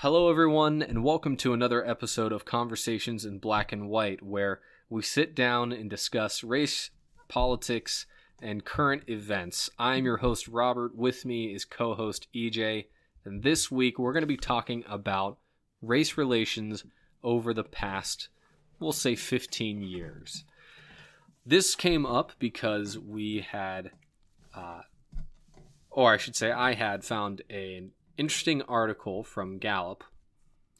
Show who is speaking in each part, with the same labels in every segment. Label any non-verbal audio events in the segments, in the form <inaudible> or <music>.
Speaker 1: Hello, everyone, and welcome to another episode of Conversations in Black and White, where we sit down and discuss race, politics, and current events. I'm your host, Robert. With me is co host EJ, and this week we're going to be talking about race relations over the past, we'll say, 15 years. This came up because we had, uh, or I should say, I had found an interesting article from Gallup.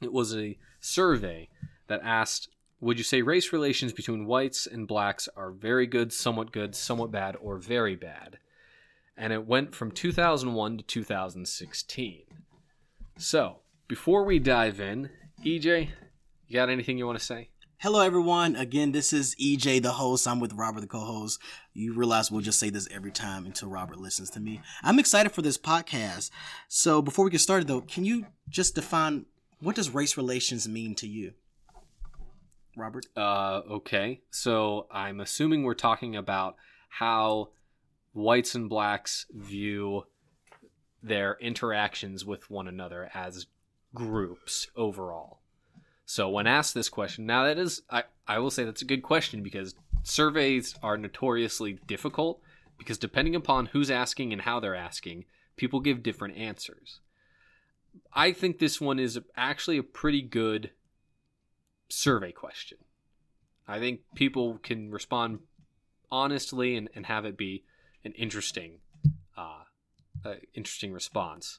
Speaker 1: It was a survey that asked Would you say race relations between whites and blacks are very good, somewhat good, somewhat bad, or very bad? And it went from 2001 to 2016. So, before we dive in, EJ, you got anything you want to say?
Speaker 2: Hello, everyone. Again, this is EJ, the host. I'm with Robert, the co host. You realize we'll just say this every time until Robert listens to me. I'm excited for this podcast. So, before we get started, though, can you just define what does race relations mean to you? Robert?
Speaker 1: Uh, okay. So, I'm assuming we're talking about how whites and blacks view their interactions with one another as groups overall. So when asked this question, now that is I, I will say that's a good question because surveys are notoriously difficult because depending upon who's asking and how they're asking, people give different answers. I think this one is actually a pretty good survey question. I think people can respond honestly and, and have it be an interesting uh, uh, interesting response.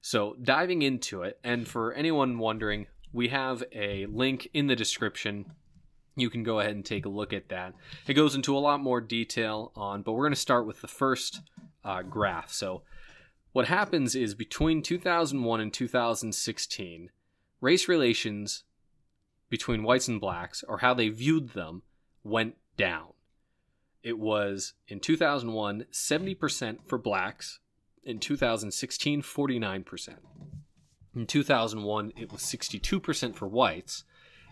Speaker 1: So diving into it, and for anyone wondering, we have a link in the description. You can go ahead and take a look at that. It goes into a lot more detail on, but we're going to start with the first uh, graph. So, what happens is between 2001 and 2016, race relations between whites and blacks, or how they viewed them, went down. It was in 2001 70% for blacks, in 2016 49%. In 2001, it was 62% for whites,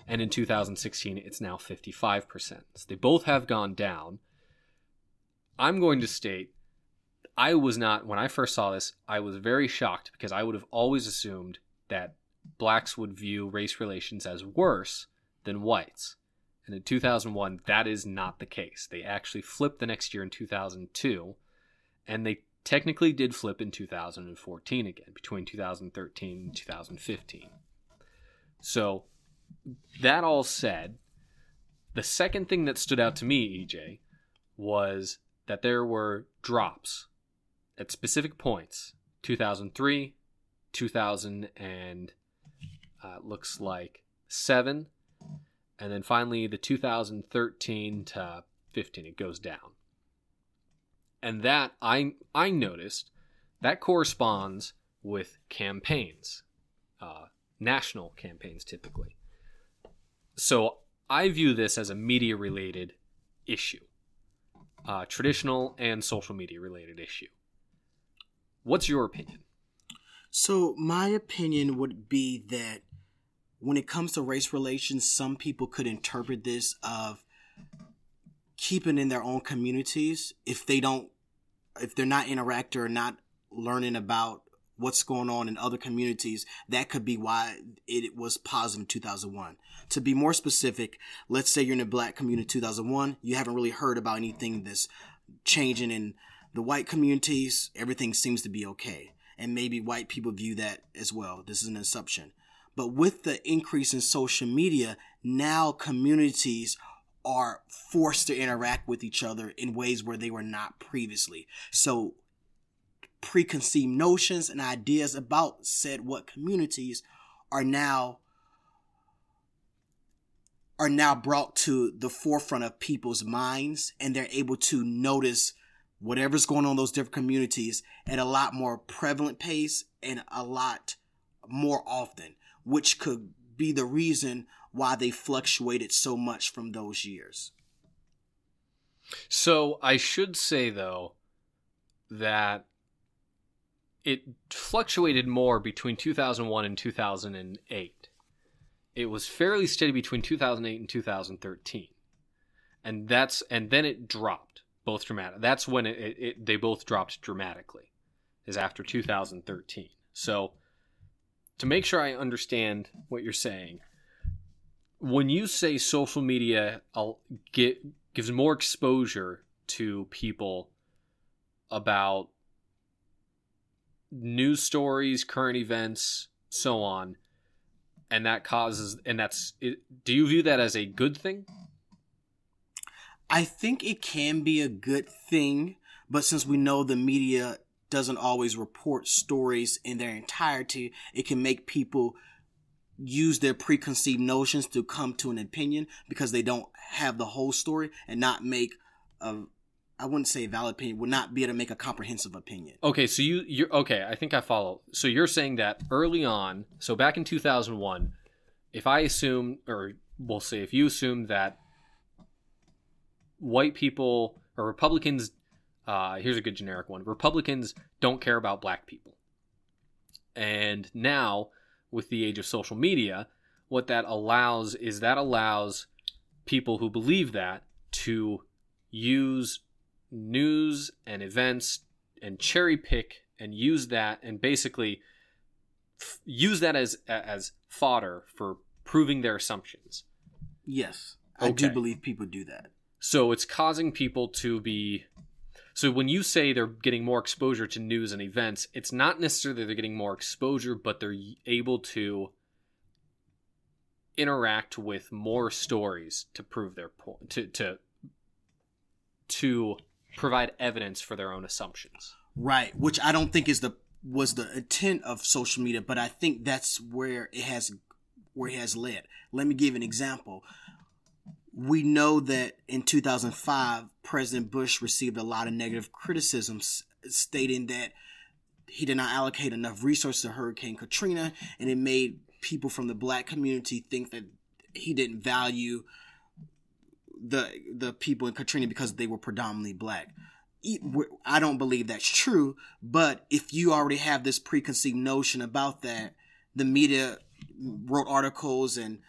Speaker 1: and in 2016, it's now 55%. So they both have gone down. I'm going to state I was not, when I first saw this, I was very shocked because I would have always assumed that blacks would view race relations as worse than whites. And in 2001, that is not the case. They actually flipped the next year in 2002, and they technically did flip in 2014 again, between 2013 and 2015. So, that all said, the second thing that stood out to me, EJ, was that there were drops at specific points. 2003, 2000, and uh, looks like seven, and then finally the 2013 to 15, it goes down and that I I noticed that corresponds with campaigns, uh, national campaigns typically. So I view this as a media related issue, uh, traditional and social media related issue. What's your opinion?
Speaker 2: So my opinion would be that when it comes to race relations, some people could interpret this of keeping in their own communities if they don't if they're not interacting or not learning about what's going on in other communities, that could be why it was positive in 2001. To be more specific, let's say you're in a black community in 2001, you haven't really heard about anything that's changing in the white communities, everything seems to be okay. And maybe white people view that as well. This is an assumption. But with the increase in social media, now communities are forced to interact with each other in ways where they were not previously. So preconceived notions and ideas about said what communities are now are now brought to the forefront of people's minds and they're able to notice whatever's going on in those different communities at a lot more prevalent pace and a lot more often which could be the reason why they fluctuated so much from those years.
Speaker 1: So I should say though that it fluctuated more between 2001 and 2008. It was fairly steady between 2008 and 2013. And that's and then it dropped both dramatic. That's when it, it, it they both dropped dramatically is after 2013. So to make sure I understand what you're saying, when you say social media get, gives more exposure to people about news stories, current events, so on, and that causes and that's it, do you view that as a good thing?
Speaker 2: I think it can be a good thing, but since we know the media doesn't always report stories in their entirety, it can make people use their preconceived notions to come to an opinion because they don't have the whole story and not make a I wouldn't say valid opinion, would not be able to make a comprehensive opinion.
Speaker 1: Okay, so you you're okay, I think I follow. So you're saying that early on, so back in 2001, if I assume or we'll say if you assume that white people or Republicans uh, here's a good generic one. Republicans don't care about black people. And now, with the age of social media, what that allows is that allows people who believe that to use news and events and cherry pick and use that and basically f- use that as as fodder for proving their assumptions.
Speaker 2: Yes, I do believe people do that.
Speaker 1: So it's causing people to be so when you say they're getting more exposure to news and events, it's not necessarily they're getting more exposure, but they're able to interact with more stories to prove their point to to to provide evidence for their own assumptions.
Speaker 2: Right, which I don't think is the was the intent of social media, but I think that's where it has where it has led. Let me give an example we know that in 2005, President Bush received a lot of negative criticisms, stating that he did not allocate enough resources to Hurricane Katrina, and it made people from the black community think that he didn't value the the people in Katrina because they were predominantly black. I don't believe that's true, but if you already have this preconceived notion about that, the media wrote articles and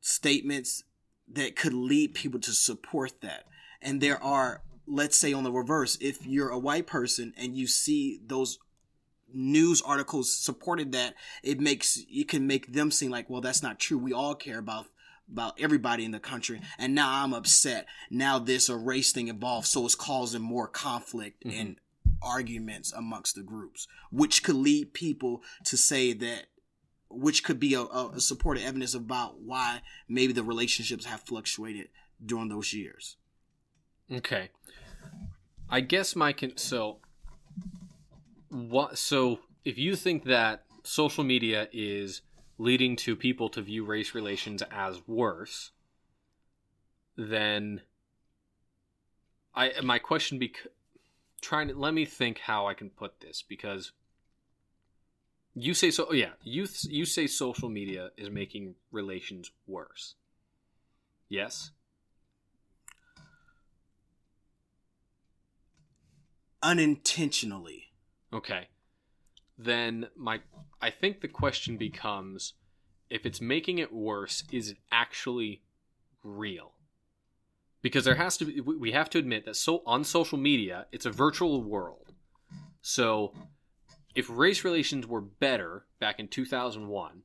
Speaker 2: statements that could lead people to support that. And there are, let's say on the reverse, if you're a white person and you see those news articles supported that, it makes it can make them seem like, well, that's not true. We all care about about everybody in the country, and now I'm upset. Now this a race thing involved, so it's causing more conflict mm-hmm. and arguments amongst the groups, which could lead people to say that which could be a, a supportive evidence about why maybe the relationships have fluctuated during those years.
Speaker 1: Okay, I guess my con- so what so if you think that social media is leading to people to view race relations as worse, then I my question be trying to let me think how I can put this because you say so. Oh yeah, you you say social media is making relations worse. Yes.
Speaker 2: Unintentionally.
Speaker 1: Okay. Then my I think the question becomes if it's making it worse, is it actually real? Because there has to be we have to admit that so on social media, it's a virtual world. So if race relations were better back in 2001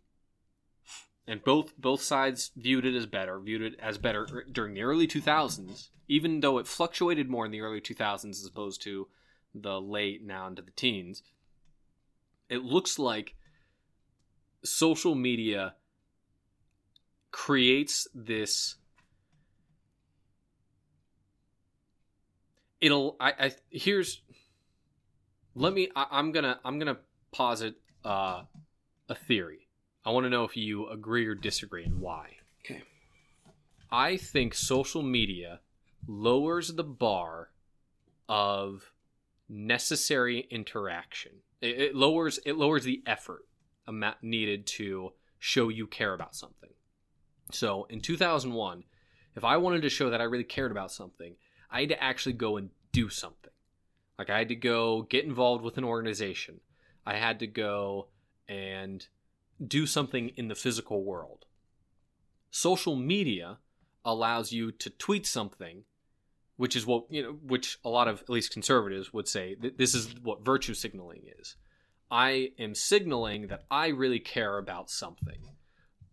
Speaker 1: and both both sides viewed it as better viewed it as better during the early 2000s even though it fluctuated more in the early 2000s as opposed to the late now into the teens it looks like social media creates this it'll i, I here's let me. I, am gonna. I'm gonna posit uh, a theory. I want to know if you agree or disagree and why.
Speaker 2: Okay.
Speaker 1: I think social media lowers the bar of necessary interaction. It, it lowers it lowers the effort needed to show you care about something. So in 2001, if I wanted to show that I really cared about something, I had to actually go and do something. Like I had to go get involved with an organization. I had to go and do something in the physical world. Social media allows you to tweet something, which is what, you know, which a lot of at least conservatives would say that this is what virtue signaling is. I am signaling that I really care about something.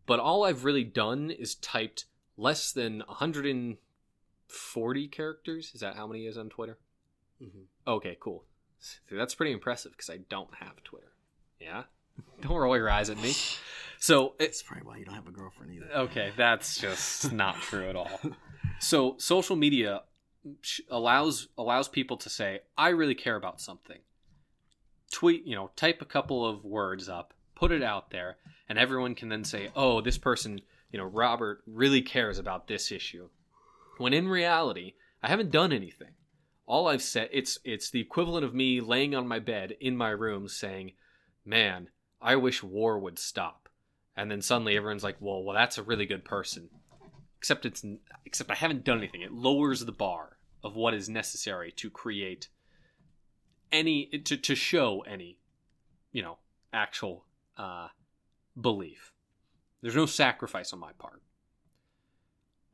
Speaker 1: But all I've really done is typed less than 140 characters. Is that how many is on Twitter?
Speaker 2: Mhm.
Speaker 1: Okay, cool. See, that's pretty impressive because I don't have Twitter. Yeah? <laughs> Don't roll your eyes at me. So,
Speaker 2: it's probably why you don't have a girlfriend either.
Speaker 1: okay, that's just <laughs> not true at all. So, social media allows allows people to say, "I really care about something." Tweet, you know, type a couple of words up, put it out there, and everyone can then say, "Oh, this person, you know, Robert really cares about this issue." When in reality, I haven't done anything. All I've said it's it's the equivalent of me laying on my bed in my room saying, "Man, I wish war would stop." And then suddenly everyone's like, "Well, well that's a really good person." Except it's except I haven't done anything. It lowers the bar of what is necessary to create any to to show any, you know, actual uh belief. There's no sacrifice on my part.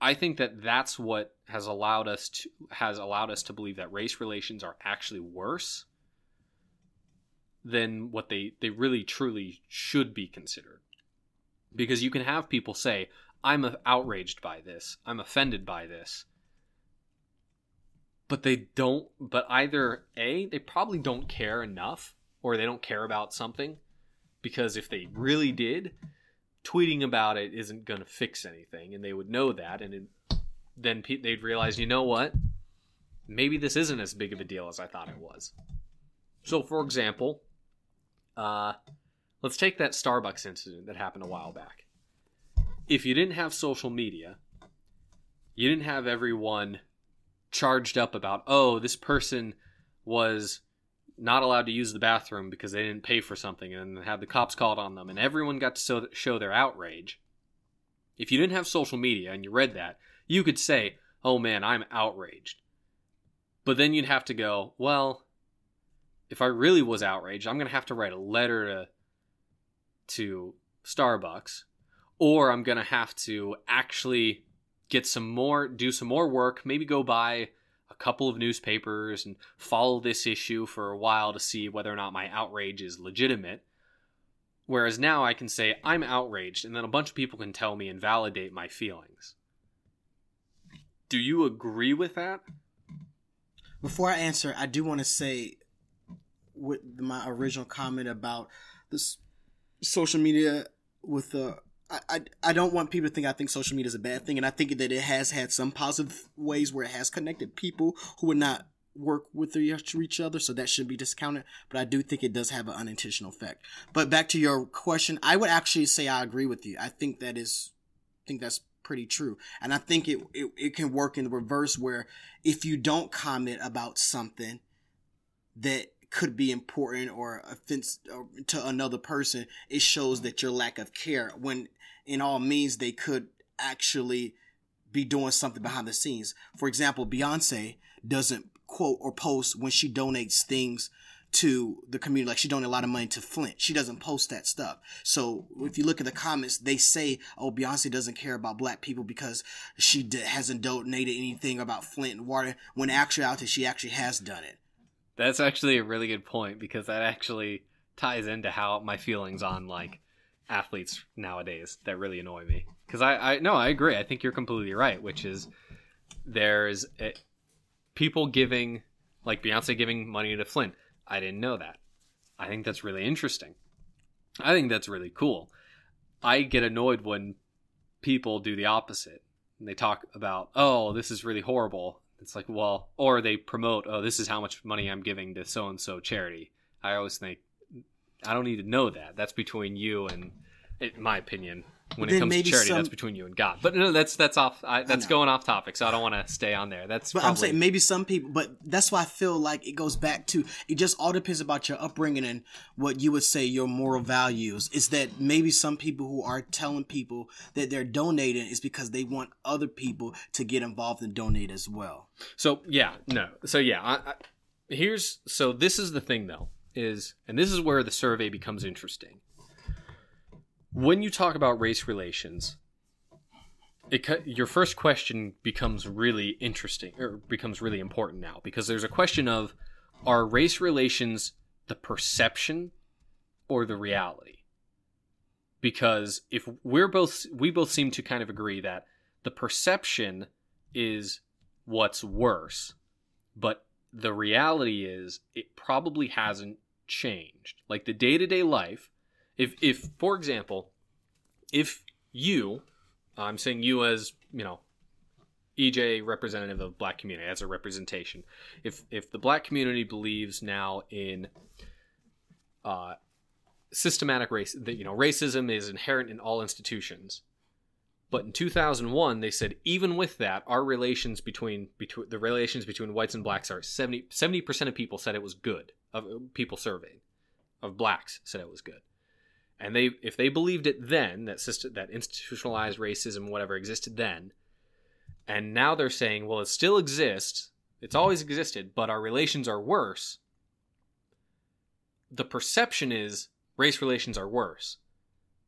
Speaker 1: I think that that's what has allowed us to has allowed us to believe that race relations are actually worse than what they they really truly should be considered. Because you can have people say, "I'm outraged by this. I'm offended by this." But they don't but either A, they probably don't care enough or they don't care about something because if they really did, tweeting about it isn't going to fix anything and they would know that and it, then pe- they'd realize you know what? Maybe this isn't as big of a deal as i thought it was. So for example uh, let's take that starbucks incident that happened a while back. If you didn't have social media you didn't have everyone charged up about oh this person was not allowed to use the bathroom because they didn't pay for something and had the cops called on them and everyone got to show, their outrage. If you didn't have social media and you read that you could say oh man i'm outraged. But then you'd have to go well if i really was outraged i'm going to have to write a letter to to starbucks or i'm going to have to actually get some more do some more work maybe go buy a couple of newspapers and follow this issue for a while to see whether or not my outrage is legitimate. Whereas now I can say, I'm outraged, and then a bunch of people can tell me and validate my feelings. Do you agree with that?
Speaker 2: Before I answer, I do want to say with my original comment about this social media with the I, I, I don't want people to think I think social media is a bad thing, and I think that it has had some positive ways where it has connected people who would not work with each other, so that should be discounted. But I do think it does have an unintentional effect. But back to your question, I would actually say I agree with you. I think that is, I think that's pretty true, and I think it it, it can work in the reverse where if you don't comment about something that could be important or offense to another person, it shows that your lack of care. When in all means, they could actually be doing something behind the scenes. For example, Beyonce doesn't quote or post when she donates things to the community. Like she donated a lot of money to Flint. She doesn't post that stuff. So if you look at the comments, they say, "Oh, Beyonce doesn't care about black people because she d- hasn't donated anything about Flint and water." When actuality, she actually has done it.
Speaker 1: That's actually a really good point because that actually ties into how my feelings on like athletes nowadays that really annoy me. Because I, I no, I agree. I think you're completely right. Which is there's a, people giving like Beyonce giving money to Flint. I didn't know that. I think that's really interesting. I think that's really cool. I get annoyed when people do the opposite. And they talk about, oh, this is really horrible. It's like, well, or they promote, oh, this is how much money I'm giving to so and so charity. I always think, I don't need to know that. That's between you and, in my opinion, when
Speaker 2: Then
Speaker 1: it comes to charity,
Speaker 2: some-
Speaker 1: that's between you and God. But no, that's that's off. I, that's
Speaker 2: know.
Speaker 1: going off topic, so I don't want to stay on there. That's
Speaker 2: But
Speaker 1: probably,
Speaker 2: I'm saying maybe some people, but that's why I feel like it goes back to it just all depends about your upbringing and what you would say your moral values. Is that maybe some people who are telling people that they're donating is because they want other people to get involved and donate as well.
Speaker 1: So yeah, no. So yeah, I, I, here's so this is the thing though is, and this is where the survey becomes interesting. When you talk about race relations, it your first question becomes really interesting or becomes really important now because there's a question of are race relations the perception or the reality. Because if we're both we both seem to kind of agree that the perception is what's worse, but the reality is it probably hasn't changed. Like the day-to-day life, if if for example, if you I'm saying you as, you know, EJ representative of black community as a representation. If if the black community believes now in uh, systematic race that you know racism is inherent in all institutions, but in 2001 they said even with that our relations between between the relations between whites and blacks are 70 percent of people said it was good of people surveyed of blacks said it was good. And they if they believed it then that system, that institutionalized racism whatever existed then and now they're saying, well, it still exists. It's always existed, but our relations are worse. The perception is race relations are worse.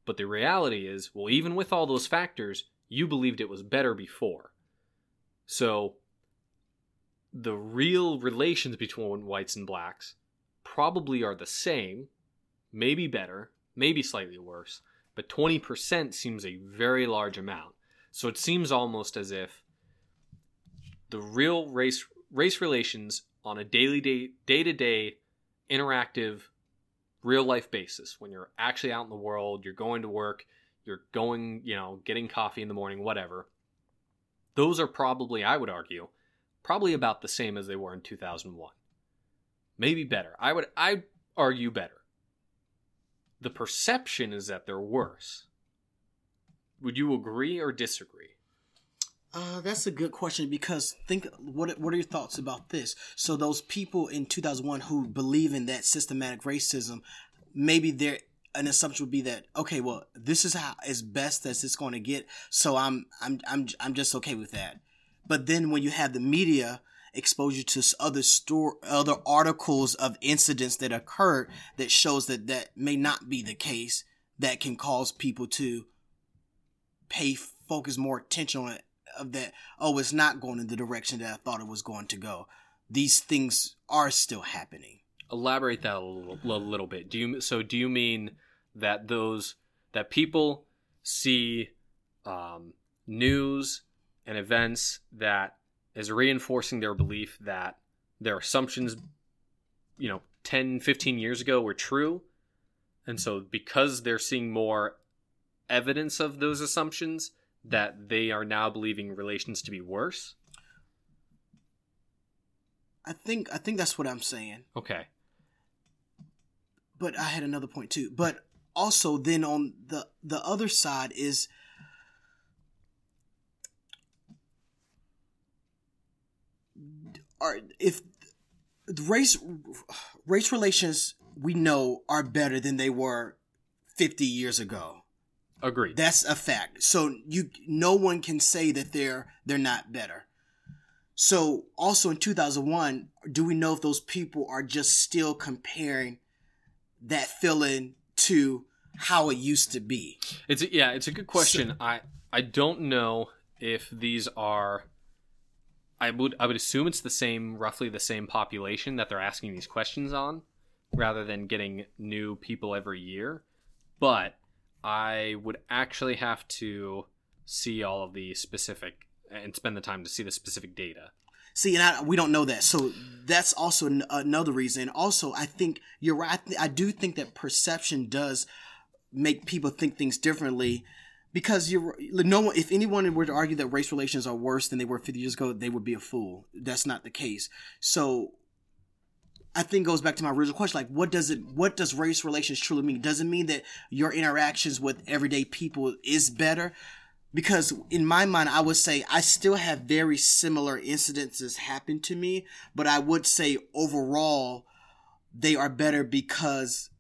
Speaker 1: But the reality is, well, even with all those factors, you believed it was better before. So the real relations between whites and blacks probably are the same, maybe better, maybe slightly worse, but 20% seems a very large amount. So it seems almost as if the real race race relations on a daily day day to day interactive real life basis when you're actually out in the world you're going to work you're going you know getting coffee in the morning whatever those are probably i would argue probably about the same as they were in 2001 maybe better i would i argue better the perception is that they're worse would you agree or disagree
Speaker 2: uh, that's a good question because think what what are your thoughts about this? So those people in 2001 who believe in that systematic racism, maybe their an assumption would be that okay, well, this is how as best as it's going to get, so I'm I'm I'm I'm just okay with that. But then when you have the media exposure to other store other articles of incidents that occurred that shows that that may not be the case, that can cause people to pay focus more attention on it of that oh it's not going in the direction that i thought it was going to go. These things are still happening.
Speaker 1: Elaborate that a little, a little bit. Do you so do you mean that those that people see um, news and events that is reinforcing their belief that their assumptions you know 10 15 years ago were true and so because they're seeing more evidence of those assumptions that they are now believing relations to be worse?
Speaker 2: I think I think that's what I'm saying.
Speaker 1: Okay.
Speaker 2: But I had another point too. But also then on the the other side is are if race race relations we know are better than they were 50 years ago
Speaker 1: Agreed.
Speaker 2: That's a fact. So you no one can say that they're they're not better. So also in 2001, do we know if those people are just still comparing that feeling to how it used to be?
Speaker 1: It's a, yeah, it's a good question. So, I I don't know if these are I would I would assume it's the same roughly the same population that they're asking these questions on rather than getting new people every year. But I would actually have to see all of the specific and spend the time to see the specific data.
Speaker 2: See, and I, we don't know that, so that's also n- another reason. Also, I think you're right. I, th- I do think that perception does make people think things differently because you're no one if anyone were to argue that race relations are worse than they were 50 years ago they would be a fool that's not the case so I think goes back to my original question. Like, what does it, what does race relations truly mean? Does it mean that your interactions with everyday people is better? Because in my mind, I would say I still have very similar incidences happen to me, but I would say overall, they are better because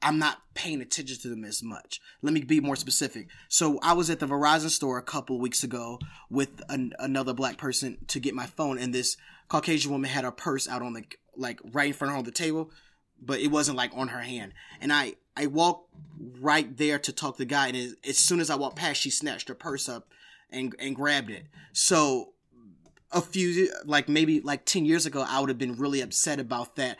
Speaker 2: I'm not paying attention to them as much. Let me be more specific. So I was at the Verizon store a couple weeks ago with an, another black person to get my phone, and this Caucasian woman had her purse out on the like right in front of her on the table, but it wasn't like on her hand. And I I walked right there to talk to the guy, and as soon as I walked past, she snatched her purse up and and grabbed it. So a few like maybe like 10 years ago i would have been really upset about that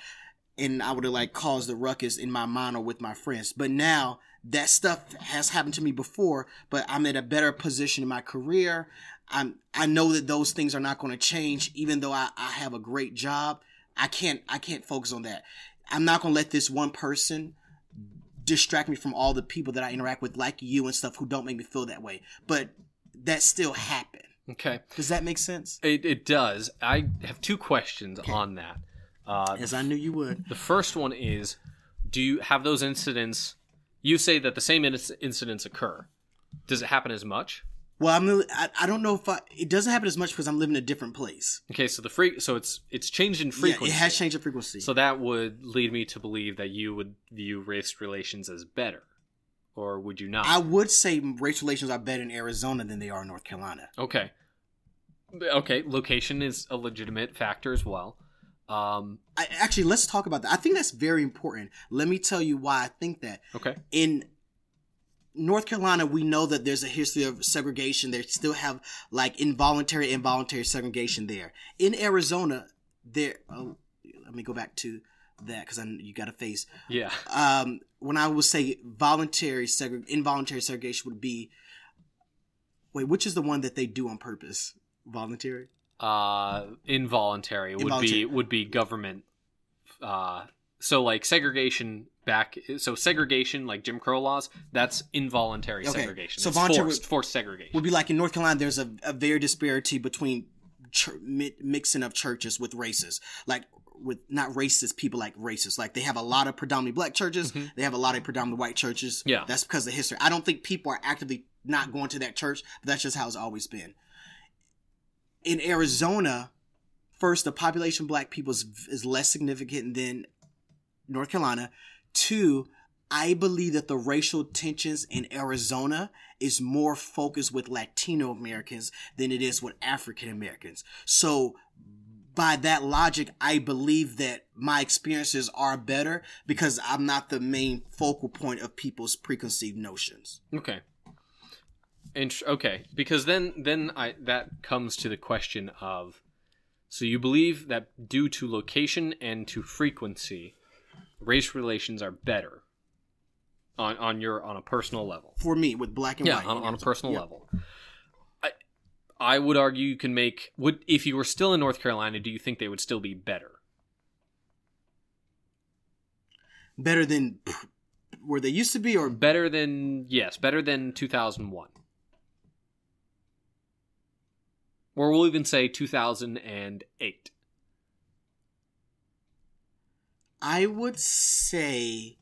Speaker 2: and I would have like caused the ruckus in my mind or with my friends. But now that stuff has happened to me before, but I'm in a better position in my career. I'm I know that those things are not going to change, even though I, I have a great job. I can't I can't focus on that. I'm not going to let this one person distract me from all the people that I interact with, like you and stuff, who don't make me feel that way. But that still happened.
Speaker 1: Okay.
Speaker 2: Does that make sense?
Speaker 1: It, it does. I have two questions on that. Uh,
Speaker 2: As I knew you would.
Speaker 1: the first one is Do you have those incidents? You say that the same inc- incidents occur. Does it happen as much?
Speaker 2: Well, I'm. I, I don't know if I. It doesn't happen as much because I'm living in a different place.
Speaker 1: Okay, so the free, so it's it's changed in
Speaker 2: Yeah,
Speaker 1: frequency.
Speaker 2: it has changed in frequency.
Speaker 1: So that would lead me to believe that you would view race relations as better, or would you not?
Speaker 2: I would say race relations are better in Arizona than they are in North Carolina.
Speaker 1: Okay. Okay, location is a legitimate factor as well. Um,
Speaker 2: I, actually, let's talk about that. I think that's very important. Let me tell you why I think that.
Speaker 1: okay.
Speaker 2: in North Carolina, we know that there's a history of segregation. They still have like involuntary, involuntary segregation there. In Arizona, there. Oh, let me go back to that because you got a face.
Speaker 1: Yeah.
Speaker 2: Um, when I would say voluntary segre- involuntary segregation would be. Wait, which is the one that they do on purpose? Voluntary.
Speaker 1: Uh, involuntary would
Speaker 2: Involuntary.
Speaker 1: be would be government. Uh, so like segregation back. So segregation, like Jim Crow laws, that's involuntary
Speaker 2: Okay,
Speaker 1: segregation.
Speaker 2: so voluntary
Speaker 1: forced,
Speaker 2: would-
Speaker 1: forced segregation.
Speaker 2: would be like in North Carolina, there's a, a very disparity between ch- mi- mixing of churches with races, like with not racist people like racist. Like they have a lot of predominantly black churches,
Speaker 1: Mhm.
Speaker 2: they have a lot of predominantly white churches.
Speaker 1: Yeah.
Speaker 2: that's because of history. I don't think people are actively not going to that church, but that's just how it's always been. In Arizona, first, the population of black people is, is less significant than North Carolina. Two, I believe that the racial tensions in Arizona is more focused with Latino Americans than it is with African Americans. So, by that logic, I believe that my experiences are better because I'm not the main focal point of people's preconceived notions.
Speaker 1: Okay. Int- okay, because then then I that comes to the question of so you believe that due to location and to frequency, race relations are better on on your on a personal level.
Speaker 2: For me, with black and
Speaker 1: Yeah,
Speaker 2: white.
Speaker 1: on, on a personal
Speaker 2: Yeah.
Speaker 1: level. I I would argue you can make would if you were still in North Carolina, do you think they would still be better?
Speaker 2: Better than where they used to be, or
Speaker 1: Better than yes, better than 2001. Or we'll even say 2008.
Speaker 2: I would say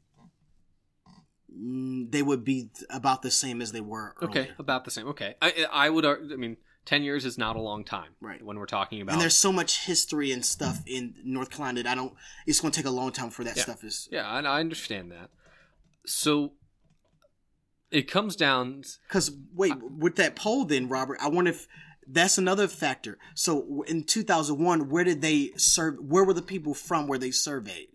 Speaker 2: mm, they would be about the same as they were.
Speaker 1: Okay, about the same. Okay, I I would I mean 10 years is not a long time
Speaker 2: Right.
Speaker 1: when we're talking about
Speaker 2: And there's so much history and stuff in North Carolina that I don't. It's going to take a long time for that
Speaker 1: Yeah.
Speaker 2: stuff is.
Speaker 1: Yeah, and I understand that. So it comes down
Speaker 2: Because wait, with that poll, then Robert, I wonder if that's another factor. So in 2001, where did they serve? Where were the people from? Where they surveyed?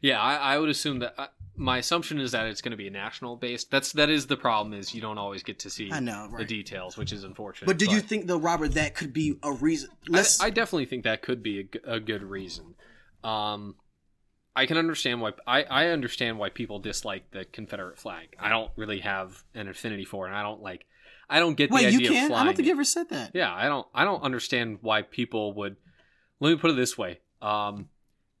Speaker 1: Yeah, I, I would assume that uh, my assumption is that it's going to be a national based. That's that is the problem is you don't always get to see
Speaker 2: I know,
Speaker 1: the details, which is unfortunate.
Speaker 2: But do you think though, Robert, that could be a reason?
Speaker 1: I,
Speaker 2: Let's.
Speaker 1: I definitely think that could be a good reason. Um, I can understand why I, I understand why people dislike the Confederate flag. I don't really have an affinity for it. And I don't like. I don't get the
Speaker 2: wait,
Speaker 1: idea
Speaker 2: you
Speaker 1: of
Speaker 2: can? I don't think you ever said that.
Speaker 1: Yeah, I don't. I don't understand why people would. Let me put it this way. Um,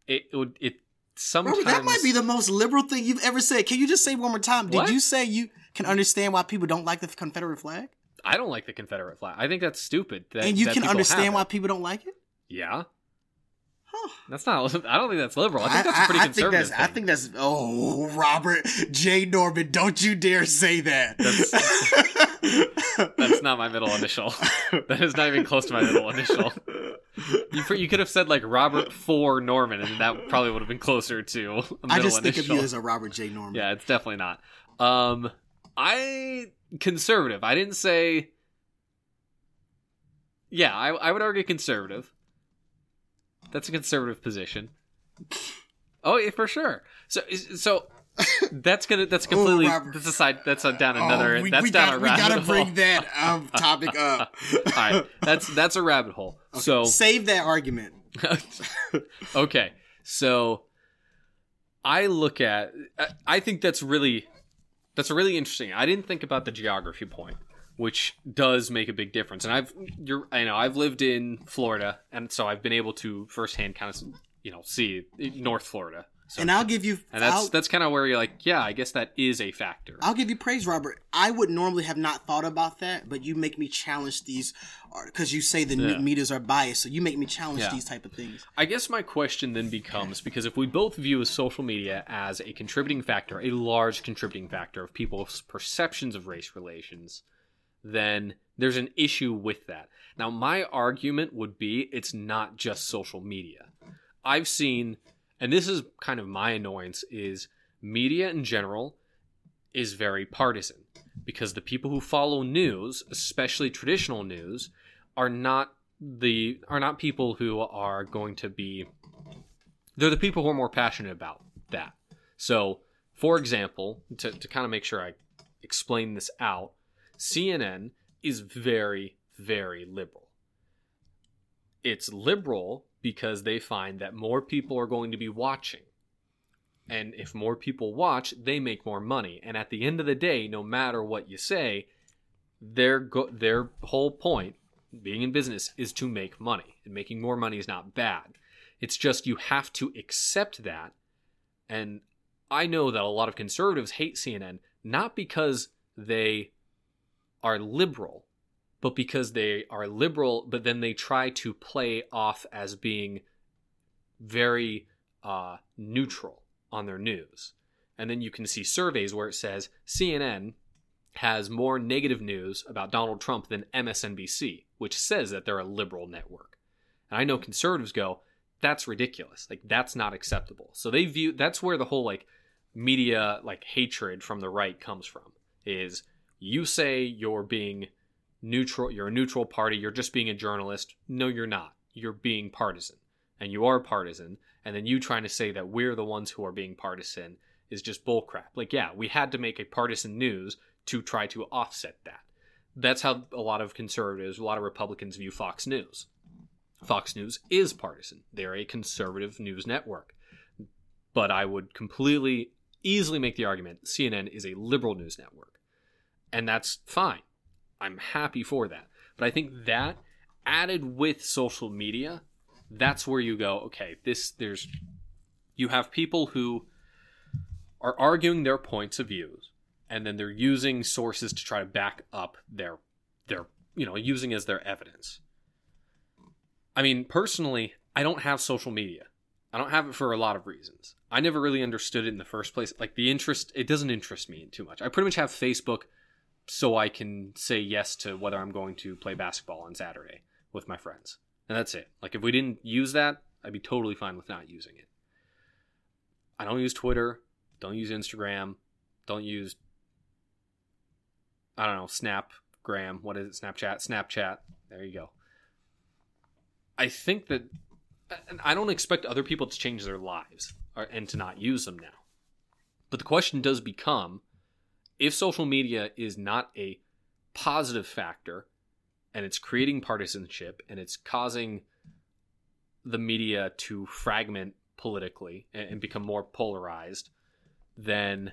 Speaker 1: it would. It sometimes
Speaker 2: Robert, that might be the most liberal thing you've ever said. Can you just say one more time? Did
Speaker 1: What?
Speaker 2: you say you can understand why people don't like the Confederate flag?
Speaker 1: I don't like the Confederate flag. I think that's stupid. That,
Speaker 2: and you can understand why people don't like it?
Speaker 1: Yeah,
Speaker 2: Huh.
Speaker 1: that's not. <laughs> I don't think that's liberal. I think that's a pretty
Speaker 2: I
Speaker 1: conservative.
Speaker 2: think that's, I think that's. Oh, Robert J. Norman, don't you dare say that. <laughs>
Speaker 1: That's not my middle initial. <laughs> that is not even close to my middle initial. You, you could have said like Robert for Norman, and that probably would have been closer to a middle
Speaker 2: I just think
Speaker 1: initial.
Speaker 2: of you as a Robert J. Norman.
Speaker 1: yeah, it's definitely not. Um, I conservative. I didn't say. Yeah, I, I would argue conservative. That's a conservative position. Oh, yeah, for sure. So, so <laughs> that's gonna that's completely
Speaker 2: Robert.
Speaker 1: that's a side that's a, down another
Speaker 2: Oh, we,
Speaker 1: that's
Speaker 2: we
Speaker 1: down
Speaker 2: got,
Speaker 1: a
Speaker 2: we gotta
Speaker 1: hole.
Speaker 2: bring that um, topic up. <laughs>
Speaker 1: All right, that's that's a rabbit hole. <laughs> So
Speaker 2: Save that argument.
Speaker 1: okay, so I look at I- I think that's really that's a really interesting. I didn't think about the geography point, which does make a big difference. And I've you're I know I've lived in Florida and so I've been able to firsthand kind of you know see North Florida. So,
Speaker 2: and I'll give you
Speaker 1: and that's
Speaker 2: I'll,
Speaker 1: that's kind of where you're like, yeah, I guess that is a factor.
Speaker 2: I'll give you praise, Robert. I would normally have not thought about that, but you make me challenge these because you say the
Speaker 1: Yeah.
Speaker 2: meters are biased, so you make me challenge
Speaker 1: Yeah.
Speaker 2: these type of things.
Speaker 1: I guess my question then becomes because if we both view social media as a contributing factor, a large contributing factor of people's perceptions of race relations, then there's an issue with that. Now, my argument would be it's not just social media. I've seen, and this is kind of my annoyance, is media in general is very partisan because the people who follow news, especially traditional news, are not the are not people who are going to be they're the people who are more passionate about that. So, for example, to, to kind of make sure I explain this out, CNN is very, very liberal. It's liberal because they find that more people are going to be watching. And if more people watch, they make more money. And at the end of the day, no matter what you say, their go- their whole point being in business is to make money. And making more money is not bad. It's just you have to accept that. And I know that a lot of conservatives hate CNN not because they are liberal, but because they are liberal, but then they try to play off as being very uh, neutral on their news. And then you can see surveys where it says CNN has more negative news about Donald Trump than MSNBC, which says that they're a liberal network. And I know conservatives go, that's ridiculous. Like that's not acceptable. So they view that's where the whole like media like hatred from the right comes from is you say you're being neutral, you're a neutral party, you're just being a journalist. No, you're not. You're being partisan. And you are partisan, and then you trying to say that we're the ones who are being partisan is just bullcrap. Like, yeah, we had to make a partisan news to try to offset that. That's how a lot of conservatives, a lot of Republicans view Fox News. Fox News is partisan. They're a conservative news network. But I would completely, easily make the argument CNN is a liberal news network. And that's fine. I'm happy for that. But I think that added with social media, that's where you go, okay, this, there's, you have people who are arguing their points of views and then they're using sources to try to back up their, their, you know, using as their evidence. I mean, personally, I don't have social media. I don't have it for a lot of reasons. I never really understood it in the first place. Like the interest, it doesn't interest me too much. I pretty much have Facebook so I can say yes to whether I'm going to play basketball on Saturday with my friends. And that's it. Like if we didn't use that, I'd be totally fine with not using it. I don't use Twitter, don't use Instagram, don't use I don't know, Snapgram, what is it? Snapchat, Snapchat. There you go. I think that and I don't expect other people to change their lives uh, and to not use them now. But the question does become if social media is not a positive factor and it's creating partisanship and it's causing the media to fragment politically and, become more polarized, then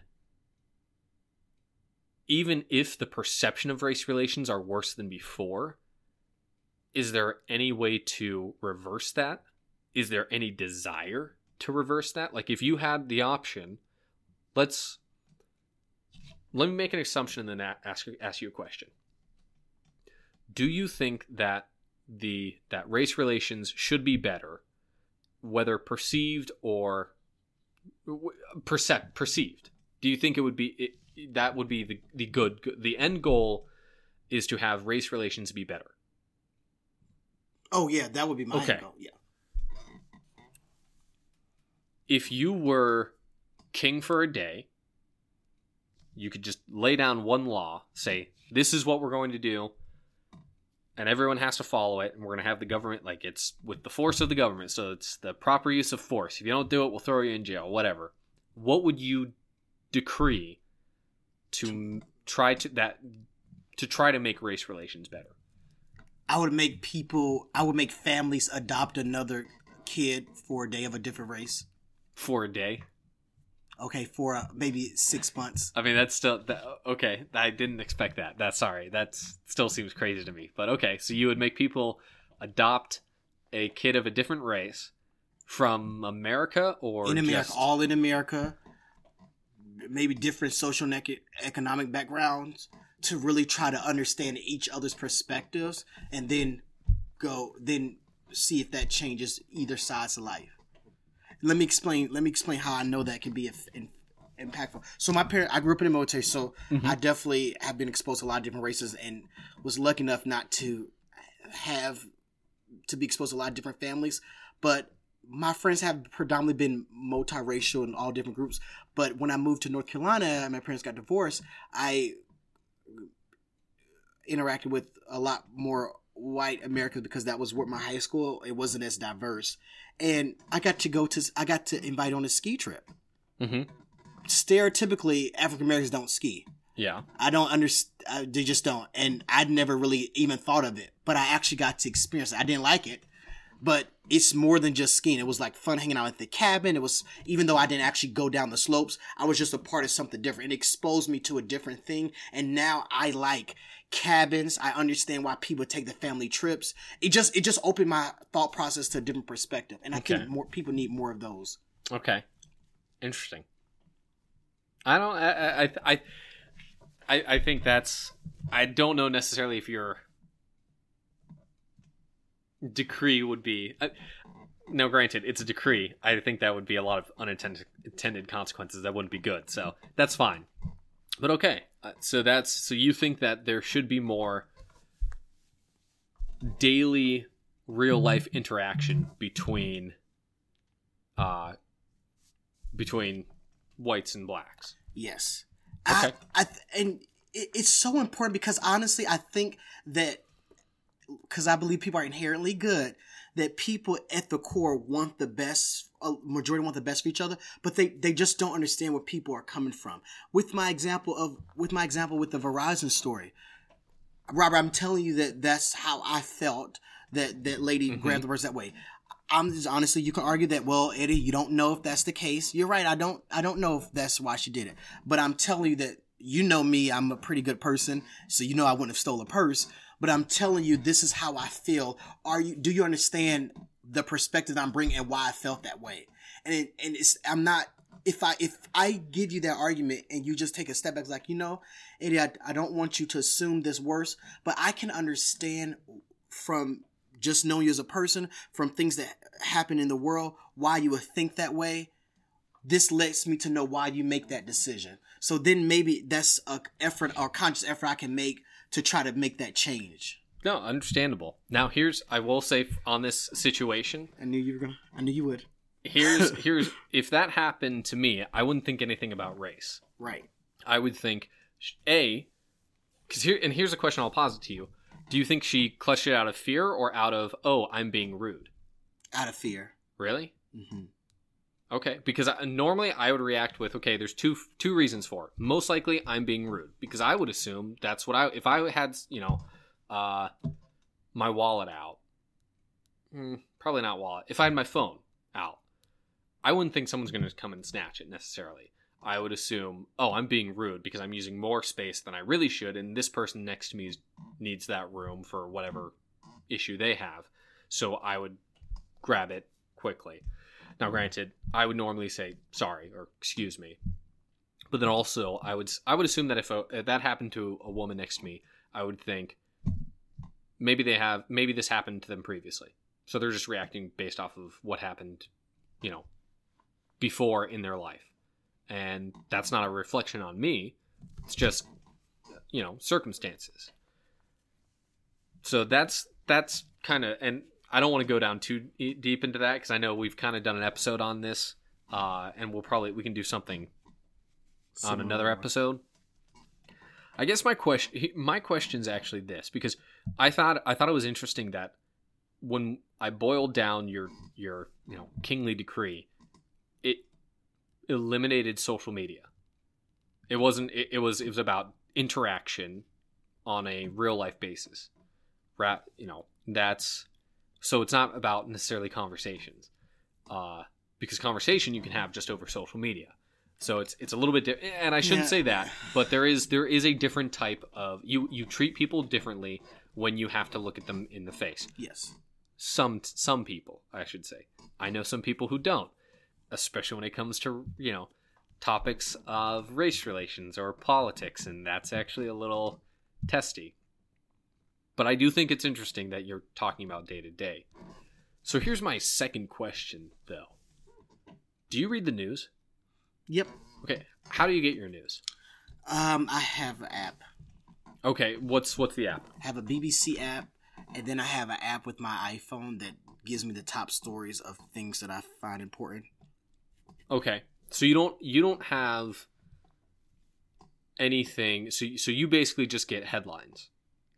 Speaker 1: even if the perception of race relations are worse than before, is there any way to reverse that? Is there any desire to reverse that? Like if you had the option, let's let me make an assumption and then ask ask you a question. Do you think that the that race relations should be better, whether perceived or percept perceived? Do you think it would be it, that would be the the good the end goal is to have race relations be better?
Speaker 2: Oh yeah, that would be my
Speaker 1: Okay.
Speaker 2: goal. Yeah.
Speaker 1: if you were king for a day, you could just lay down one law, say, this is what we're going to do, and everyone has to follow it, and we're going to have the government, like, it's with the force of the government, so it's the proper use of force. If you don't do it, we'll throw you in jail, whatever. What would you decree to try to that to try to make race relations better?
Speaker 2: I would make people. I would make families adopt another kid for a day of a different race.
Speaker 1: For a day?
Speaker 2: Okay, for uh, maybe six months.
Speaker 1: I mean, that's still that, okay. I didn't expect that. That's sorry, that still seems crazy to me. But okay, so you would make people adopt a kid of a different race from America or
Speaker 2: in America,
Speaker 1: just-
Speaker 2: all in America, maybe different social and economic backgrounds to really try to understand each other's perspectives and then go then see if that changes either side's life. Let me explain. Let me explain how I know that can be if- in, impactful. So my parent, I grew up in the military, so mm-hmm. I definitely have been exposed to a lot of different races and was lucky enough not to have to be exposed to a lot of different families. But my friends have predominantly been multiracial in all different groups. But when I moved to North Carolina and my parents got divorced, I interacted with a lot more white Americans because that was where my high school it wasn't as diverse, and I got to go to I got to invite on a ski trip.
Speaker 1: Mhm.
Speaker 2: Stereotypically, African Americans don't ski.
Speaker 1: Yeah.
Speaker 2: I don't understand. They just don't, and I'd never really even thought of it. But I actually got to experience it. I didn't like it, but it's more than just skiing. It was like fun hanging out at the cabin. It was even though I didn't actually go down the slopes, I was just a part of something different. It exposed me to a different thing, and now I like cabins. I understand why people take the family trips. It just it just opened my thought process to a different perspective, and I
Speaker 1: Okay.
Speaker 2: think more people need more of those.
Speaker 1: Okay. Interesting. I don't. I. I. I. I, I think that's. I don't know necessarily if your decree would be. Uh, now, granted, it's a decree. I think that would be a lot of unintended intended consequences that wouldn't be good. So that's fine. But okay. Uh, so that's so you think that there should be more daily real life interaction between uh between whites and blacks.
Speaker 2: Yes.
Speaker 1: Okay.
Speaker 2: I, I th- and it, it's so important because honestly, I think that because I believe people are inherently good, that people at the core want the best. A majority want the best for each other, but they they just don't understand where people are coming from. With my example of with my example with the Verizon story, Robert, I'm telling you that that's how I felt that that lady
Speaker 1: Mhm.
Speaker 2: grabbed the words that way. I'm just honestly, you can argue that. Well, Eddie, you don't know if that's the case. You're right. I don't. I don't know if that's why she did it. But I'm telling you that you know me. I'm a pretty good person, so you know I wouldn't have stole a purse. But I'm telling you, this is how I feel. Are you? Do you understand the perspective I'm bringing and why I felt that way? And it, and it's. I'm not. If I if I give you that argument and you just take a step back, like you know, Eddie, I, I don't want you to assume this worse, but I can understand from just knowing you as a person, from things that happen in the world, why you would think that way. This lets me to know why you make that decision. So then maybe that's a effort or conscious effort I can make to try to make that change.
Speaker 1: No, understandable. Now here's I will say on this situation,
Speaker 2: I knew you were gonna. I knew you would. <laughs>
Speaker 1: here's here's if that happened to me, I wouldn't think anything about race.
Speaker 2: Right.
Speaker 1: I would think a cuz here and here's a question I'll posit to you. Do you think she clutched it out of fear or out of oh, I'm being rude?
Speaker 2: Out of fear.
Speaker 1: Really?
Speaker 2: hmm
Speaker 1: Okay, because I, normally I would react with, okay, there's two two reasons for it. Most likely, I'm being rude because I would assume that's what I if I had you know, uh, my wallet out, mm, probably not wallet. If I had my phone out, I wouldn't think someone's going to come and snatch it necessarily. I would assume, oh, I'm being rude because I'm using more space than I really should, and this person next to me is, needs that room for whatever issue they have. So I would grab it quickly. Now, mm-hmm. granted, I would normally say sorry or excuse me, but then also I would I would assume that if, a, if that happened to a woman next to me, I would think maybe they have maybe this happened to them previously, so they're just reacting based off of what happened, you know, before in their life, and that's not a reflection on me. It's just you know circumstances. So that's that's kind of and I don't want to go down too deep into that because I know we've kind of done an episode on this, uh, and we'll probably we can do something on another episode. I guess my question my question's actually this because I thought I thought it was interesting that when I boiled down your your you know kingly decree, it eliminated social media. It wasn't. It, it was. It was about interaction on a real life basis. Right. you know that's so it's not about necessarily conversations, uh, because conversation you can have just over social media, So it's it's a little bit different, and I shouldn't
Speaker 2: Yeah.
Speaker 1: say that, but there is there is a different type of you you treat people differently when you have to look at them in the face.
Speaker 2: Yes.
Speaker 1: Some some people, I should say. I know some people who don't, especially when it comes to you know topics of race relations or politics, and that's actually a little testy. But I do think it's interesting that you're talking about day to day. So here's my second question, though. Do you read the news?
Speaker 2: Yep.
Speaker 1: Okay, how do you get your news?
Speaker 2: Um, I have an app.
Speaker 1: Okay, what's what's the app?
Speaker 2: I have a BBC app, and then I have an app with my iPhone that gives me the top stories of things that I find important.
Speaker 1: Okay, so you don't you don't have anything. So so you basically just get headlines,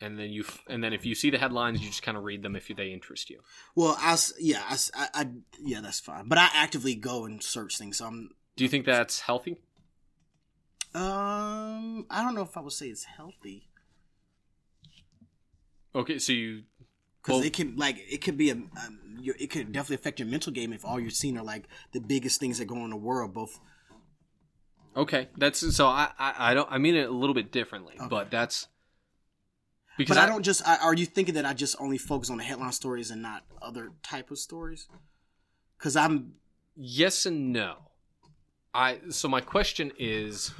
Speaker 1: and then you f- and then if you see the headlines, you just kind of read them if they interest you.
Speaker 2: Well, I s- yeah, I yeah, that's fine. But I actively go and search things. So I'm
Speaker 1: Do you think that's healthy?
Speaker 2: um, I don't know if I would say it's healthy
Speaker 1: Okay, so you
Speaker 2: because
Speaker 1: Well-
Speaker 2: it can like it could be a um, your, it could definitely affect your mental game if all you're seeing are like the biggest things that go on in the world, both
Speaker 1: okay? That's so I I, I don't I mean it a little bit differently,
Speaker 2: Okay.
Speaker 1: but that's because
Speaker 2: But I, don't just. I, are you thinking that I just only focus on the headline stories and not other type of stories? Because I'm.
Speaker 1: Yes and no. I so my question is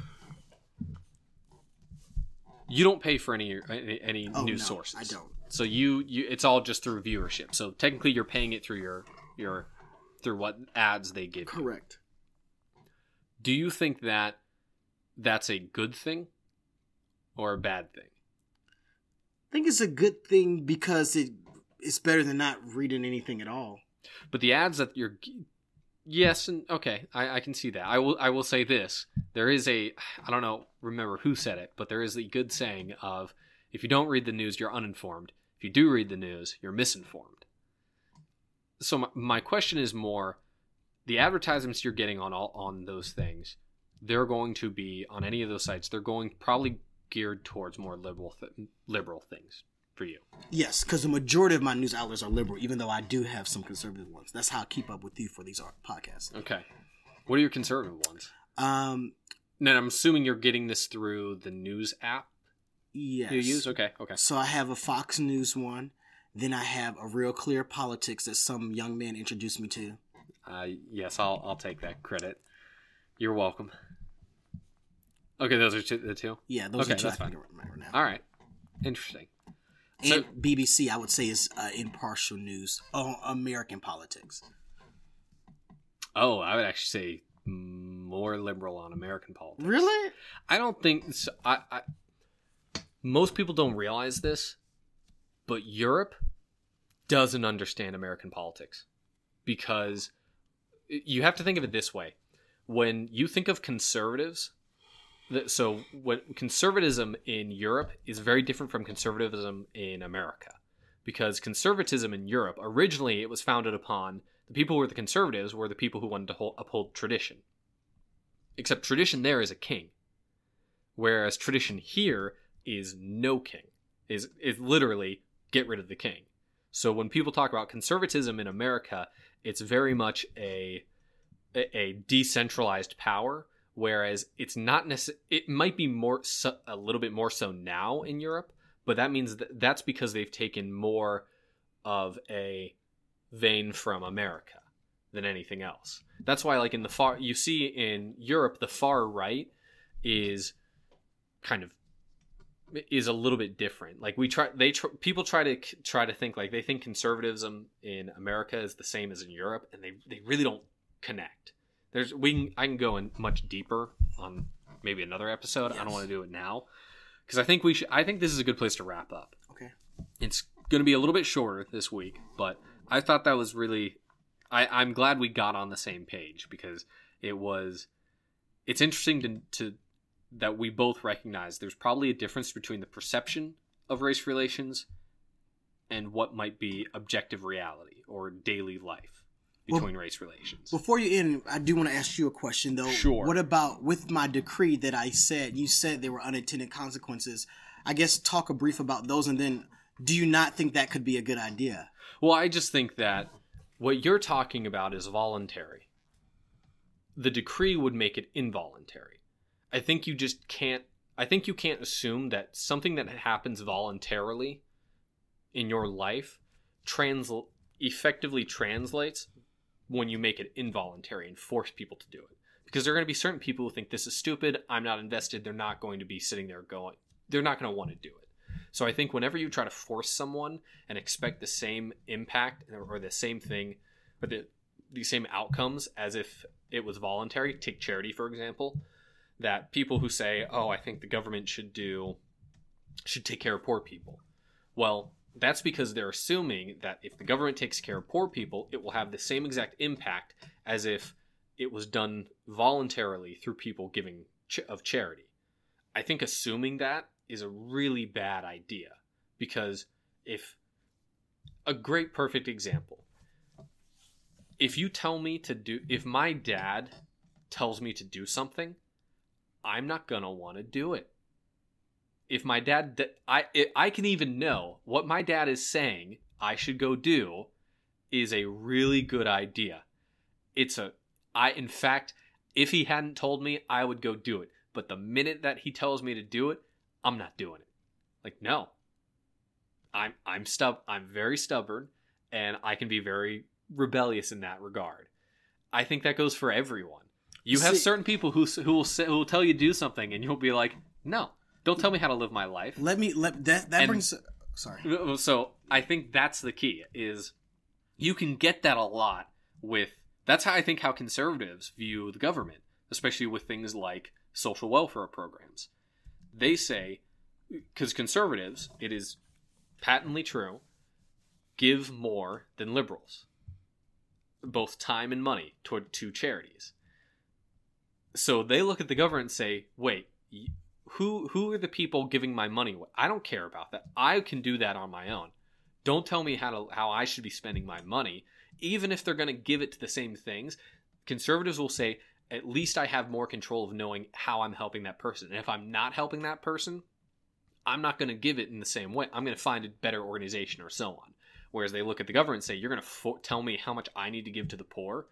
Speaker 1: you don't pay for any any, any
Speaker 2: Oh,
Speaker 1: news
Speaker 2: no,
Speaker 1: sources.
Speaker 2: I don't.
Speaker 1: So you you it's all just through viewership. So technically you're paying it through your your through what ads they give you.
Speaker 2: Correct.
Speaker 1: Do you think that that's a good thing or a bad thing?
Speaker 2: I think it's a good thing because it it's better than not reading anything at all.
Speaker 1: But the ads that you're yes and okay, I, I can see that. I will I will say this: there is a I don't know remember who said it, but there is the good saying of if you don't read the news, you're uninformed. If you do read the news, you're misinformed. So my, my question is more: the advertisements you're getting on all on those things, they're going to be on any of those sites. They're going probably geared towards more liberal th- liberal things for you.
Speaker 2: Yes, because the majority of my news outlets are liberal, even though I do have some conservative ones. That's how I keep up with you for these podcasts.
Speaker 1: Okay, what are your conservative ones?
Speaker 2: Um,
Speaker 1: now I'm assuming you're getting this through the news app
Speaker 2: yes.
Speaker 1: you use. Okay, okay.
Speaker 2: So I have a Fox News one. Then I have a Real Clear Politics that some young man introduced me to.
Speaker 1: Uh, yes, I'll I'll take that credit. You're welcome. Okay, those are two, the two.
Speaker 2: Yeah, those
Speaker 1: Okay,
Speaker 2: are two I
Speaker 1: that's
Speaker 2: can remember now.
Speaker 1: All right, interesting.
Speaker 2: And
Speaker 1: So-
Speaker 2: BBC, I would say, is uh, impartial news on American politics.
Speaker 1: Oh, I would actually say more liberal on American politics.
Speaker 2: Really?
Speaker 1: I don't think so, I, I. Most people don't realize this, but Europe doesn't understand American politics because you have to think of it this way: when you think of conservatives, that so what conservatism in Europe is very different from conservatism in America, because conservatism in Europe originally it was founded upon the people who were the conservatives were the people who wanted to hold, uphold tradition. Except tradition there is a king. Whereas tradition here is no king. Is is literally get rid of the king. So when people talk about conservatism in america it's very much a a a decentralized power whereas it's not necess- it might be more so, a little bit more so now in europe but that means that that's because they've taken more of a vein from america than anything else that's why like in the far you see in europe the far right is kind of is a little bit different. Like we try, they tr- people try to try to think like they think conservatism in America is the same as in Europe, and they they really don't connect. There's we can, I can go in much deeper on maybe another episode. I don't want to do it now because I think we should. I think this is a good place to wrap up.
Speaker 2: Okay.
Speaker 1: It's going to be a little bit shorter this week, but I thought that was really. I, I'm glad we got on the same page because it was. It's interesting to, to that we both recognize there's probably a difference between the perception of race relations and what might be objective reality or daily life
Speaker 2: Well,
Speaker 1: race relations.
Speaker 2: Before you end, I do want to ask you a question, though.
Speaker 1: Sure.
Speaker 2: What about with my decree that I said? You said there were unintended consequences. I guess talk a brief about those, and then do you not think that could be a good idea?
Speaker 1: Well, I just think that what you're talking about is voluntary. the decree would make it involuntary. I think you just can't I think you can't assume that something that happens voluntarily in your life transl- effectively translates when you make it involuntary and force people to do it. Because there are going to be certain people who think this is stupid, I'm not invested, they're not going to be sitting there going, they're not going to want to do it. So I think whenever you try to force someone and expect the same impact or the same thing or the the same outcomes as if it was voluntary, take charity for example, that people who say, "Oh, I think the government should do should take care of poor people." Well, that's because they're assuming that if the government takes care of poor people, it will have the same exact impact as if it was done voluntarily through people giving ch- of charity. I think assuming that is a really bad idea because if a great perfect example if you tell me to do if my dad tells me to do something i'm not going to want to do it if my dad i i can even know what my dad is saying i should go do is a really good idea. It's a i in fact if he hadn't told me i would go do it. But the minute that he tells me to do it i'm not doing it. Like no. I'm i'm stub i'm very stubborn and i can be very rebellious in that regard. I think that goes for everyone. You have
Speaker 2: See-
Speaker 1: certain people who who will say, who will tell you to do something and you'll be like no don't tell me how to live my life
Speaker 2: Let me let that that
Speaker 1: And-
Speaker 2: brings. Sorry.
Speaker 1: so I think that's the key is you can get that a lot with that's how I think how conservatives view the government, especially with things like social welfare programs. They say because conservatives, it is patently true, give more than liberals, both time and money toward to charities. So they look at the government and say, "Wait, who who are the people giving my money? I don't care about that. I can do that on my own. Don't tell me how to how I should be spending my money. Even if they're going to give it to the same things, conservatives will say at least I have more control of knowing how I'm helping that person. And if I'm not helping that person, I'm not going to give it in the same way. I'm going to find a better organization or so on. Whereas they look at the government and say, "You're going to fo- tell me how much I need to give to the poor."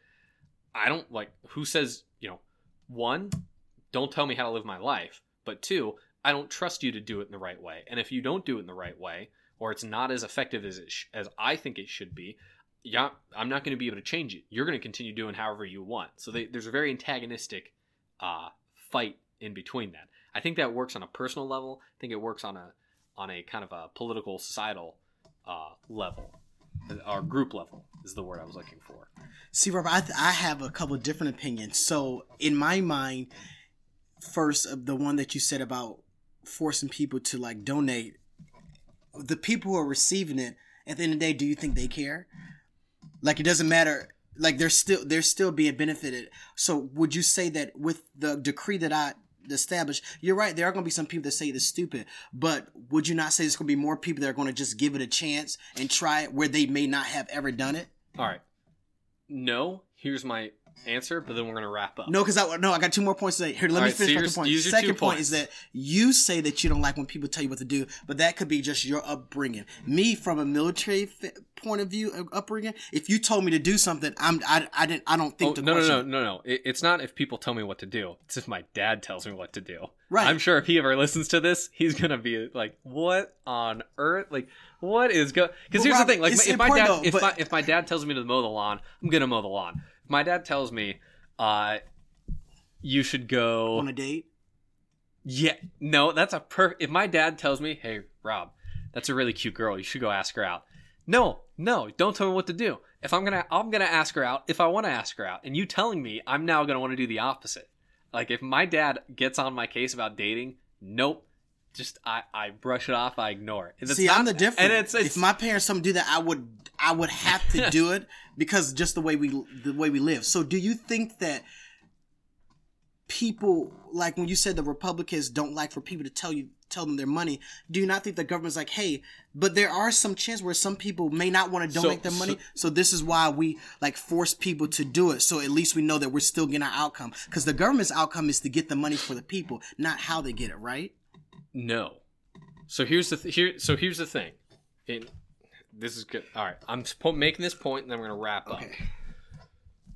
Speaker 1: I don't like who says, you know, one, don't tell me how to live my life, but two, I don't trust you to do it in the right way. And if you don't do it in the right way, or it's not as effective as sh- as I think it should be, yeah, I'm not going to be able to change it. You're going to continue doing however you want. So they, there's a very antagonistic uh, fight in between that. I think that works on a personal level. I think it works on a on a kind of a political societal uh, level or group level is the word I was looking for.
Speaker 2: See, Robert, I, th- I have a couple different opinions. So, in my mind, first, of the one that you said about forcing people to like donate, the people who are receiving it, at the end of the day, do you think they care? Like, it doesn't matter. Like, they're still they're still being benefited. So, would you say that with the decree that I established, you're right. There are going to be some people that say it's stupid, but would you not say there's going to be more people that are going to just give it a chance and try it where they may not have ever done it?
Speaker 1: All right. No, here's my answer, but then we're gonna wrap up.
Speaker 2: No, because I no, I got two more points to say. Here, let me
Speaker 1: Alright, so
Speaker 2: finish my points.
Speaker 1: use your
Speaker 2: Second
Speaker 1: two
Speaker 2: point
Speaker 1: points.
Speaker 2: is that you say that you don't like when people tell you what to do, but that could be just your upbringing. Me, from a military f- point of view, uh, upbringing, if you told me to do something, I'm I, I didn't I don't
Speaker 1: Oh,
Speaker 2: think to
Speaker 1: no, no,
Speaker 2: question.
Speaker 1: no, no, no. It, it's not if people tell me what to do. It's if my dad tells me what to do.
Speaker 2: Right.
Speaker 1: I'm sure if he ever listens to this, he's gonna be like, "What on earth? Like, what is go?" Because here's
Speaker 2: Rob,
Speaker 1: the thing: like, if my dad,
Speaker 2: though,
Speaker 1: if
Speaker 2: but-
Speaker 1: my if my dad tells me to mow the lawn, I'm gonna mow the lawn. My dad tells me, uh, you should go.
Speaker 2: On a date,
Speaker 1: Yeah, no, that's a per. If my dad tells me, "Hey, Rob, that's a really cute girl. You should go ask her out." No, no, don't tell me what to do. If I'm gonna, I'm gonna ask her out if I want to ask her out. And you telling me, I'm now gonna want to do the opposite. Like if my dad gets on my case about dating, nope. Just I, I brush it off. I ignore it. It's
Speaker 2: see, I'm the difference.
Speaker 1: And it's, it's
Speaker 2: if my parents told me to do that, I would I would have to do it <laughs> because just the way we the way we live. So, do you think that people like when you said the Republicans don't like for people to tell you tell them their money? Do you not think the government's like, hey, but there are some chance where some people may not want to
Speaker 1: So-
Speaker 2: donate their money,
Speaker 1: so-
Speaker 2: so this is why we like force people to do it. So at least we know that we're still getting our outcome because the government's outcome is to get the money for the people, not how they get it. Right?
Speaker 1: No. So here's the th- here. So here's the thing. And this is good. All right, I'm making this point, and then we're gonna wrap up.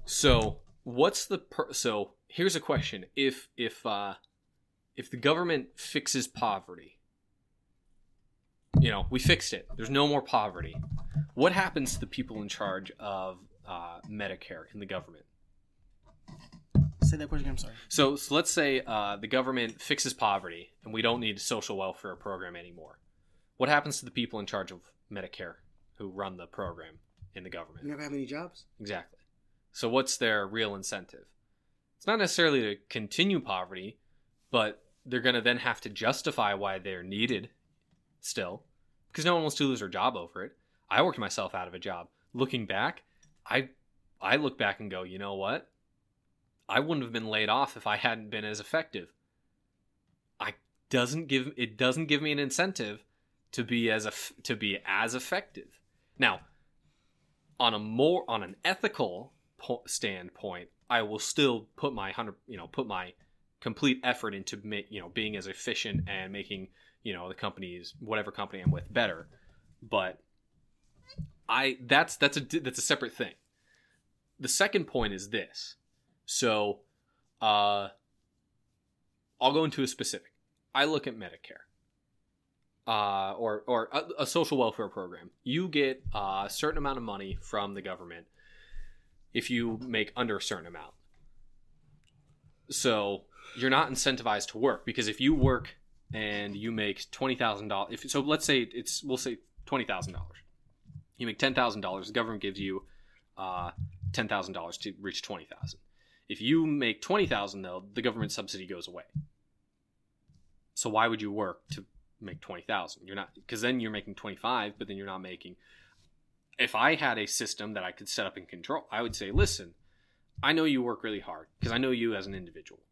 Speaker 1: So what's the per- so here's a question if if uh if the government fixes poverty you know we fixed it there's no more poverty what happens to the people in charge of uh, medicare in the government
Speaker 2: Say that question again. I'm sorry.
Speaker 1: so, so let's say uh, the government fixes poverty and we don't need a social welfare program anymore what happens to the people in charge of medicare who run the program in the government
Speaker 2: You never have any jobs.
Speaker 1: Exactly. So what's their real incentive? It's not necessarily to continue poverty, but they're going to then have to justify why they're needed still because no one wants to lose their job over it. I worked myself out of a job. Looking back, I I look back and go, "You know what? I wouldn't have been laid off if I hadn't been as effective." I doesn't give it doesn't give me an incentive to be as a to be as effective. Now, on a more on an ethical po- standpoint, I will still put my hundred, you know, put my complete effort into you know being as efficient and making you know the company's whatever company I'm with better. But I that's that's a that's a separate thing. The second point is this. So, uh, I'll go into a specific. I look at Medicare uh, or or a, a social welfare program. You get a certain amount of money from the government if you make under a certain amount. So you're not incentivized to work because if you work and you make twenty thousand dollars, if so, let's say it's we'll say twenty thousand dollars. You make ten thousand dollars. The government gives you uh, ten thousand dollars to reach twenty thousand. If you make twenty thousand though, the government subsidy goes away. So why would you work to make 20,000. You're not cuz then you're making 25, but then you're not making If I had a system that I could set up and control, I would say, "Listen, I know you work really hard because I know you as an individual.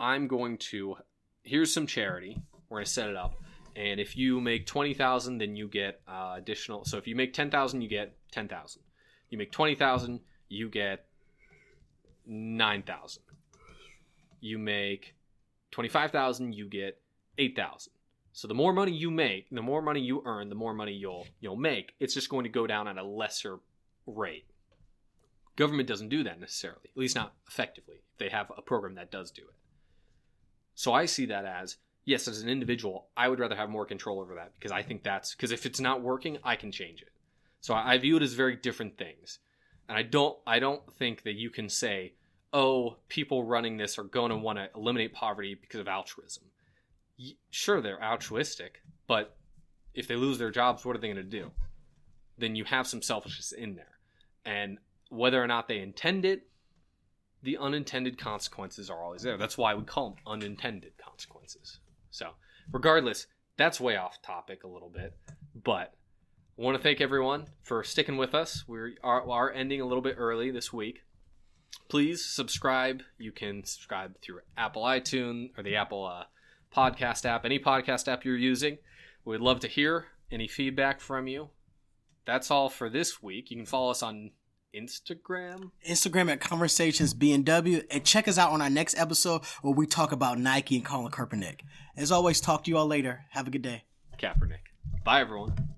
Speaker 1: I'm going to here's some charity. We're going to set it up. And if you make 20,000, then you get uh, additional. So if you make 10,000, you get 10,000. You make 20,000, you get 9,000. You make 25,000, you get 8,000. So the more money you make, the more money you earn, the more money you'll you'll make. It's just going to go down at a lesser rate. Government doesn't do that necessarily, at least not effectively. They have a program that does do it. So I see that as yes, as an individual, I would rather have more control over that because I think that's because if it's not working, I can change it. So I, I view it as very different things, and I don't I don't think that you can say, oh, people running this are going to want to eliminate poverty because of altruism sure they're altruistic, but if they lose their jobs, what are they going to do? Then you have some selfishness in there. And whether or not they intend it, the unintended consequences are always there. That's why we call them unintended consequences. So, regardless, that's way off topic a little bit, but I want to thank everyone for sticking with us. We are, are ending a little bit early this week. Please subscribe. You can subscribe through Apple iTunes or the Apple uh, podcast app, any podcast app you're using. We'd love to hear any feedback from you. That's all for this week. You can follow us on Instagram.
Speaker 2: Instagram at Conversations BNW and check us out on our next episode where we talk about Nike and Colin Kaepernick. As always, talk to you all later. Have a good day.
Speaker 1: Kaepernick. Bye, everyone.